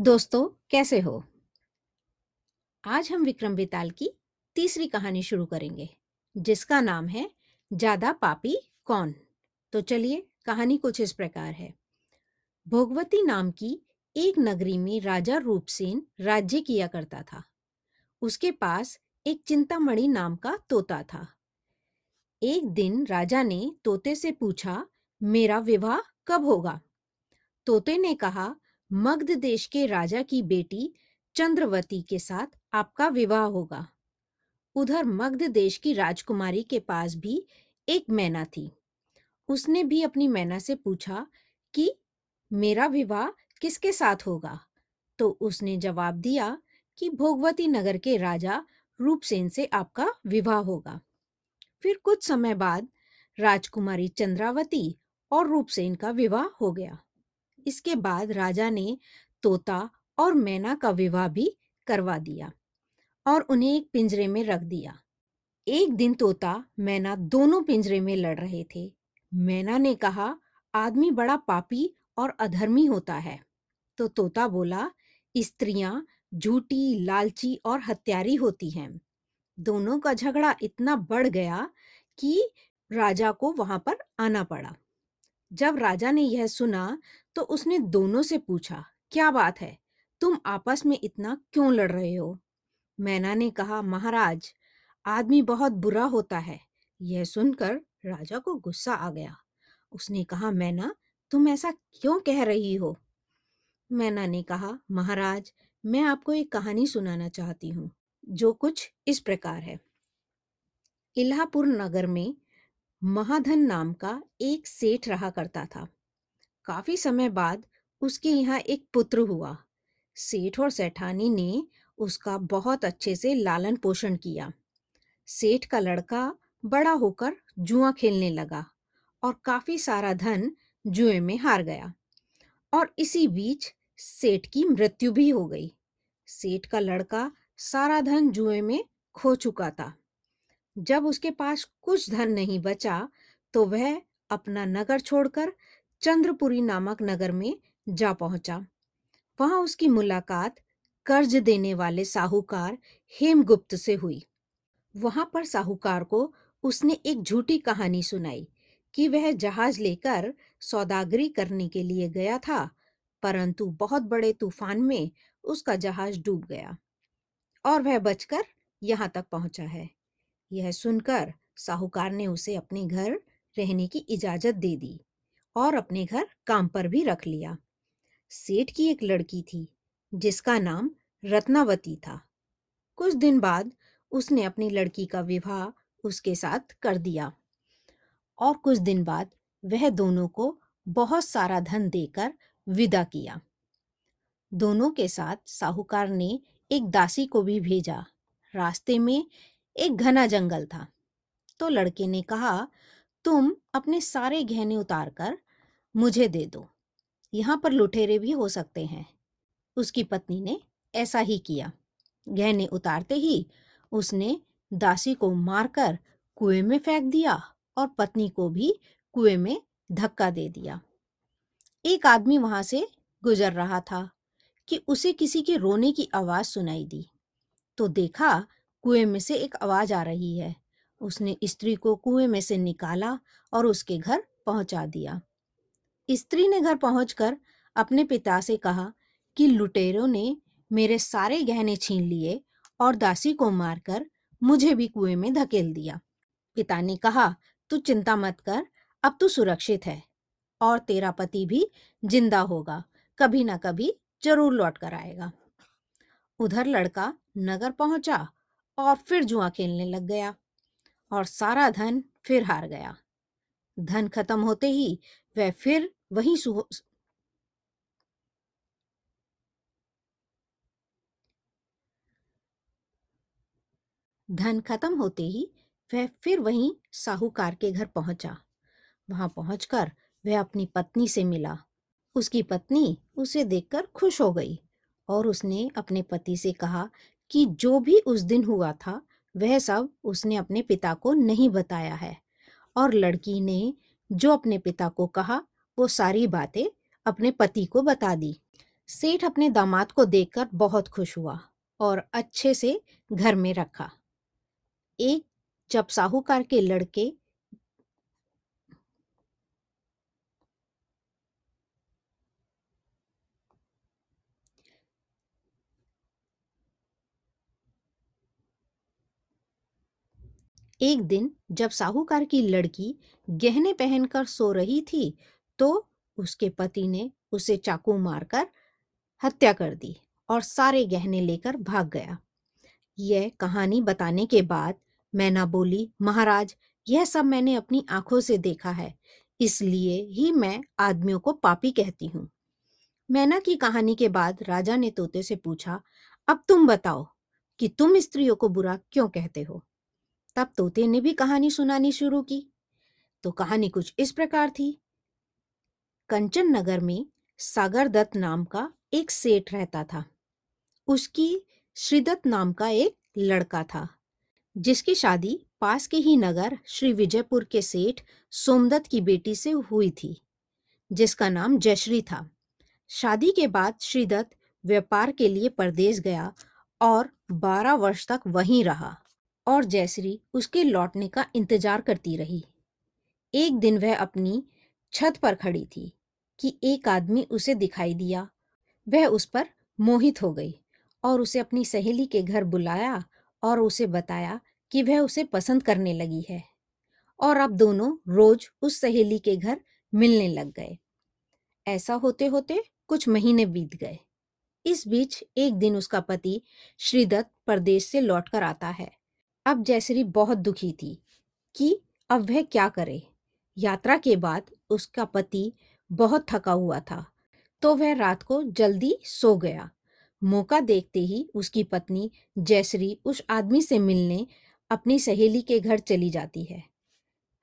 दोस्तों, कैसे हो? आज हम विक्रम बेताल की तीसरी कहानी शुरू करेंगे, जिसका नाम है, ज़्यादा पापी कौन? तो चलिए, कहानी कुछ इस प्रकार है। भोगवती नाम की एक नगरी में राजा रूपसेन राज्य किया करता था। उसके पास एक चिंतामणि नाम का तोता था। एक दिन राजा ने तोते से पूछा, मेरा विवाह कब होगा? तोते ने कहा मगध देश के राजा की बेटी चंद्रवती के साथ आपका विवाह होगा। उधर मगध देश की राजकुमारी के पास भी एक मैना थी। उसने भी अपनी मैना से पूछा कि, मेरा विवाह किसके साथ होगा? तो उसने जवाब दिया कि भोगवती नगर के राजा रूपसेन से आपका विवाह होगा। फिर कुछ समय बाद राजकुमारी चंद्रावती और रूपसेन का विवाह हो गया। इसके बाद राजा ने तोता और मैना का विवाह भी करवा दिया और उन्हें एक पिंजरे में रख दिया। एक दिन तोता, मैना दोनों पिंजरे में लड़ रहे थे। मैना ने कहा, आदमी बड़ा पापी और अधर्मी होता है। तो तोता बोला, स्त्रियाँ झूठी, लालची और हत्यारी होती हैं। दोनों का झगड़ा इतना बढ़ गया कि राजा को वहाँ पर आना पड़ा। जब राजा ने यह सुना तो उसने दोनों से पूछा, क्या बात है? तुम आपस में इतना क्यों लड़ रहे हो? मैना ने कहा, महाराज, आदमी बहुत बुरा होता है। यह सुनकर राजा को गुस्सा आ गया। उसने कहा, मैना, तुम ऐसा क्यों कह रही हो? मैना ने कहा, महाराज, मैं आपको एक कहानी सुनाना चाहती हूँ, जो कुछ इस प्रकार है। इलाहापुर नगर में महाधन नाम का एक सेठ रहा करता था। काफ़ी समय बाद उसके यहाँ एक पुत्र हुआ। सेठ और सेठानी ने उसका बहुत अच्छे से लालन पोषण किया। सेठ का लड़का बड़ा होकर जुआ खेलने लगा और काफ़ी सारा धन जुए में हार गया और इसी बीच सेठ की मृत्यु भी हो गई। सेठ का लड़का सारा धन जुए में खो चुका था। जब उसके पास कुछ धन नहीं बचा तो वह अपना नगर छोड़कर चंद्रपुरी नामक नगर में जा पहुँचा। वहाँ उसकी मुलाकात कर्ज देने वाले साहूकार हेमगुप्त से हुई। वहाँ पर साहूकार को उसने एक झूठी कहानी सुनाई कि वह जहाज़ लेकर सौदागरी करने के लिए गया था, परंतु बहुत बड़े तूफ़ान में उसका जहाज़ डूब गया और वह बचकर यहाँ तक पहुँचा है। यह सुनकर साहूकार ने उसे अपने घर रहने की इजाज़त दे दी। और अपने घर काम पर भी रख लिया। सेठ की एक लड़की थी, जिसका नाम रत्नावती था। कुछ दिन बाद उसने अपनी लड़की का विवाह उसके साथ कर दिया और कुछ दिन बाद वह दोनों को बहुत सारा धन देकर विदा किया। दोनों के साथ साहूकार ने एक दासी को भी भेजा। रास्ते में एक घना जंगल था। तो लड़के ने कहा, तुम अपने सारे गहने उतार कर मुझे दे दो। यहाँ पर लुटेरे भी हो सकते हैं। उसकी पत्नी ने ऐसा ही किया। गहने उतारते ही उसने दासी को मारकर कुएँ में फेंक दिया और पत्नी को भी कुएँ में धक्का दे दिया। एक आदमी वहाँ से गुजर रहा था कि उसे किसी के रोने की आवाज़ सुनाई दी। तो देखा कुएँ में से एक आवाज़ आ रही है। उसने स्त्री को कुएँ में से निकाला और उसके घर पहुँचा दिया। स्त्री ने घर पहुंचकर अपने पिता से कहा कि लुटेरों ने मेरे सारे गहने छीन लिए और दासी को मारकर मुझे भी कुएँ में धकेल दिया। पिता ने कहा, तू चिंता मत कर, अब तू सुरक्षित है और तेरा पति भी ज़िंदा होगा, कभी ना कभी ज़रूर लौट कर आएगा उधर लड़का नगर पहुँचा और फिर जुआ खेलने लग गया और सारा धन फिर हार गया। धन खत्म होते ही वह फिर वहीं धन खत्म होते ही वह फिर वहीं साहूकार के घर पहुँचा। वहाँ पहुंचकर वह अपनी पत्नी से मिला। उसकी पत्नी उसे देखकर खुश हो गई और उसने अपने पति से कहा कि जो भी उस दिन हुआ था, वह सब उसने अपने पिता को नहीं बताया है। और लड़की ने जो अपने पिता को कहा वो सारी बातें अपने पति को बता दी। सेठ अपने दामाद को देखकर बहुत खुश हुआ और अच्छे से घर में रखा। एक जब साहूकार के लड़के एक दिन जब साहूकार की लड़की गहने पहनकर सो रही थी तो उसके पति ने उसे चाकू मारकर हत्या कर दी और सारे गहने लेकर भाग गया। यह कहानी बताने के बाद मैना बोली, महाराज, यह सब मैंने अपनी आँखों से देखा है, इसलिए ही मैं आदमियों को पापी कहती हूँ। मैना की कहानी के बाद राजा ने तोते से पूछा, अब तुम बताओ कि तुम स्त्रियों को बुरा क्यों कहते हो? तब तोते ने भी कहानी सुनानी शुरू की। तो कहानी कुछ इस प्रकार थी। कंचन नगर में सागर दत्त नाम का एक सेठ रहता था। उसकी श्रीदत्त नाम का एक लड़का था, जिसकी शादी पास के ही नगर श्री विजयपुर के सेठ सोमदत्त की बेटी से हुई थी, जिसका नाम जयश्री था। शादी के बाद श्रीदत्त व्यापार के लिए परदेश गया और बारह वर्ष तक वहीं रहा और जयश्री उसके लौटने का इंतज़ार करती रही। एक दिन वह अपनी छत पर खड़ी थी। कि एक आदमी उसे दिखाई दिया। वह उस पर मोहित हो गई और उसे अपनी सहेली के घर बुलाया और उसे बताया कि वह उसे पसंद करने लगी है और अब दोनों रोज उस सहेली के घर मिलने लग गए। ऐसा होते होते कुछ महीने बीत गए। इस बीच एक दिन उसका पति श्रीदत्त परदेश से लौटकर आता है। अब जयश्री बहुत दुखी थी कि अब वह क्या करे। यात्रा के बाद उसका पति बहुत थका हुआ था। तो वह रात को जल्दी सो गया। मौका देखते ही उसकी पत्नी जयश्री उस आदमी से मिलने अपनी सहेली के घर चली जाती है।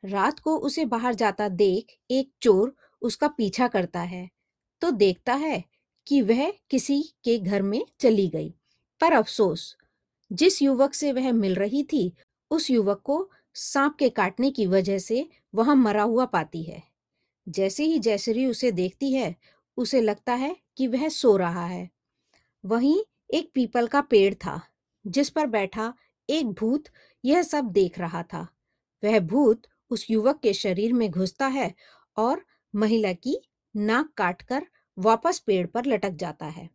रात को उसे बाहर जाता देख एक चोर उसका पीछा करता है। तो देखता है कि वह किसी के घर में चली गई। पर अफसोस, जिस युवक से वह मिल रही थी, उस युवक को सांप के काटने की वजह से वहाँ मरा हुआ पाती है। जैसे ही जयश्री उसे देखती है, उसे लगता है कि वह सो रहा है। वहीं एक पीपल का पेड़ था, जिस पर बैठा एक भूत यह सब देख रहा था। वह भूत उस युवक के शरीर में घुसता है और महिला की नाक काटकर वापस पेड़ पर लटक जाता है।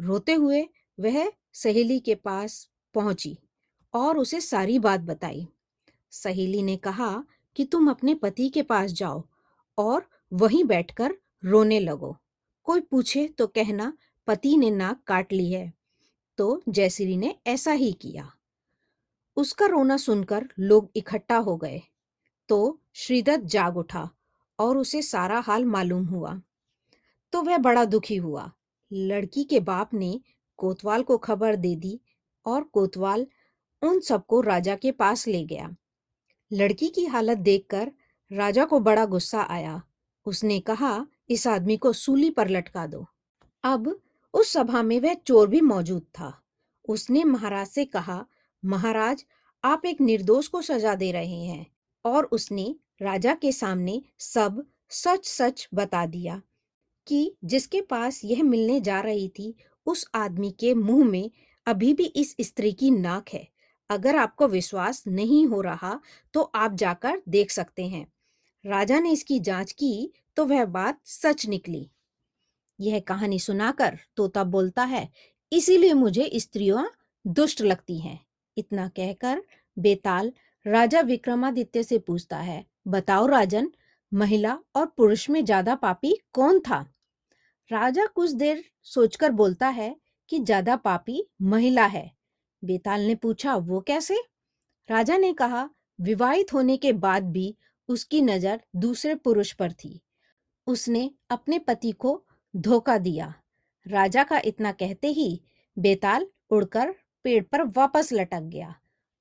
रोते हुए वह सहेली के पास पहुँची और उसे सारी बात बताई। सहेली ने कहा कि तुम अपने पति के पास जाओ और वहीं बैठकर रोने लगो। कोई पूछे तो कहना, पति ने नाक काट ली है। तो जयश्री ने ऐसा ही किया। उसका रोना सुनकर लोग इकट्ठा हो गए। तो श्रीदत्त जाग उठा और उसे सारा हाल मालूम हुआ। तो वह बड़ा दुखी हुआ। लड़की के बाप ने कोतवाल को खबर दे दी और कोतवाल उन सबको राजा के पास ले गया। लड़की की हालत देखकर राजा को बड़ा गुस्सा आया। उसने कहा, इस आदमी को सूली पर लटका दो। अब उस सभा में वह चोर भी मौजूद था। उसने महाराज से कहा, महाराज, आप एक निर्दोष को सजा दे रहे हैं। और उसने राजा के सामने सब सच सच बता दिया कि जिसके पास यह मिलने जा रही थी, उस आदमी के मुँह में अभी भी इस स्त्री की नाक है। अगर आपको विश्वास नहीं हो रहा तो आप जाकर देख सकते हैं। राजा ने इसकी जाँच की तो वह बात सच निकली। यह कहानी सुनाकर तोता बोलता है, इसीलिए मुझे स्त्रियाँ दुष्ट लगती हैं इतना कहकर बेताल राजा विक्रमादित्य से पूछता है, बताओ राजन, महिला और पुरुष में ज़्यादा पापी कौन था राजा कुछ देर सोचकर बोलता है कि ज़्यादा पापी महिला है। बेताल ने पूछा, वो कैसे राजा ने कहा, विवाहित होने के बाद भी उसकी नज़र दूसरे पुरुष पर थी। उसने अपने पति को धोखा दिया। राजा का इतना कहते ही बेताल उड़कर पेड़ पर वापस लटक गया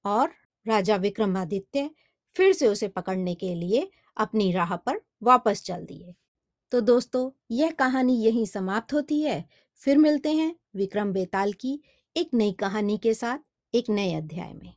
और राजा विक्रमादित्य फिर से उसे पकड़ने के लिए अपनी राह पर वापस चल दिए। तो दोस्तों, यह कहानी यहीं समाप्त होती है। फिर मिलते हैं विक्रम बेताल की एक नई कहानी के साथ एक नए अध्याय में।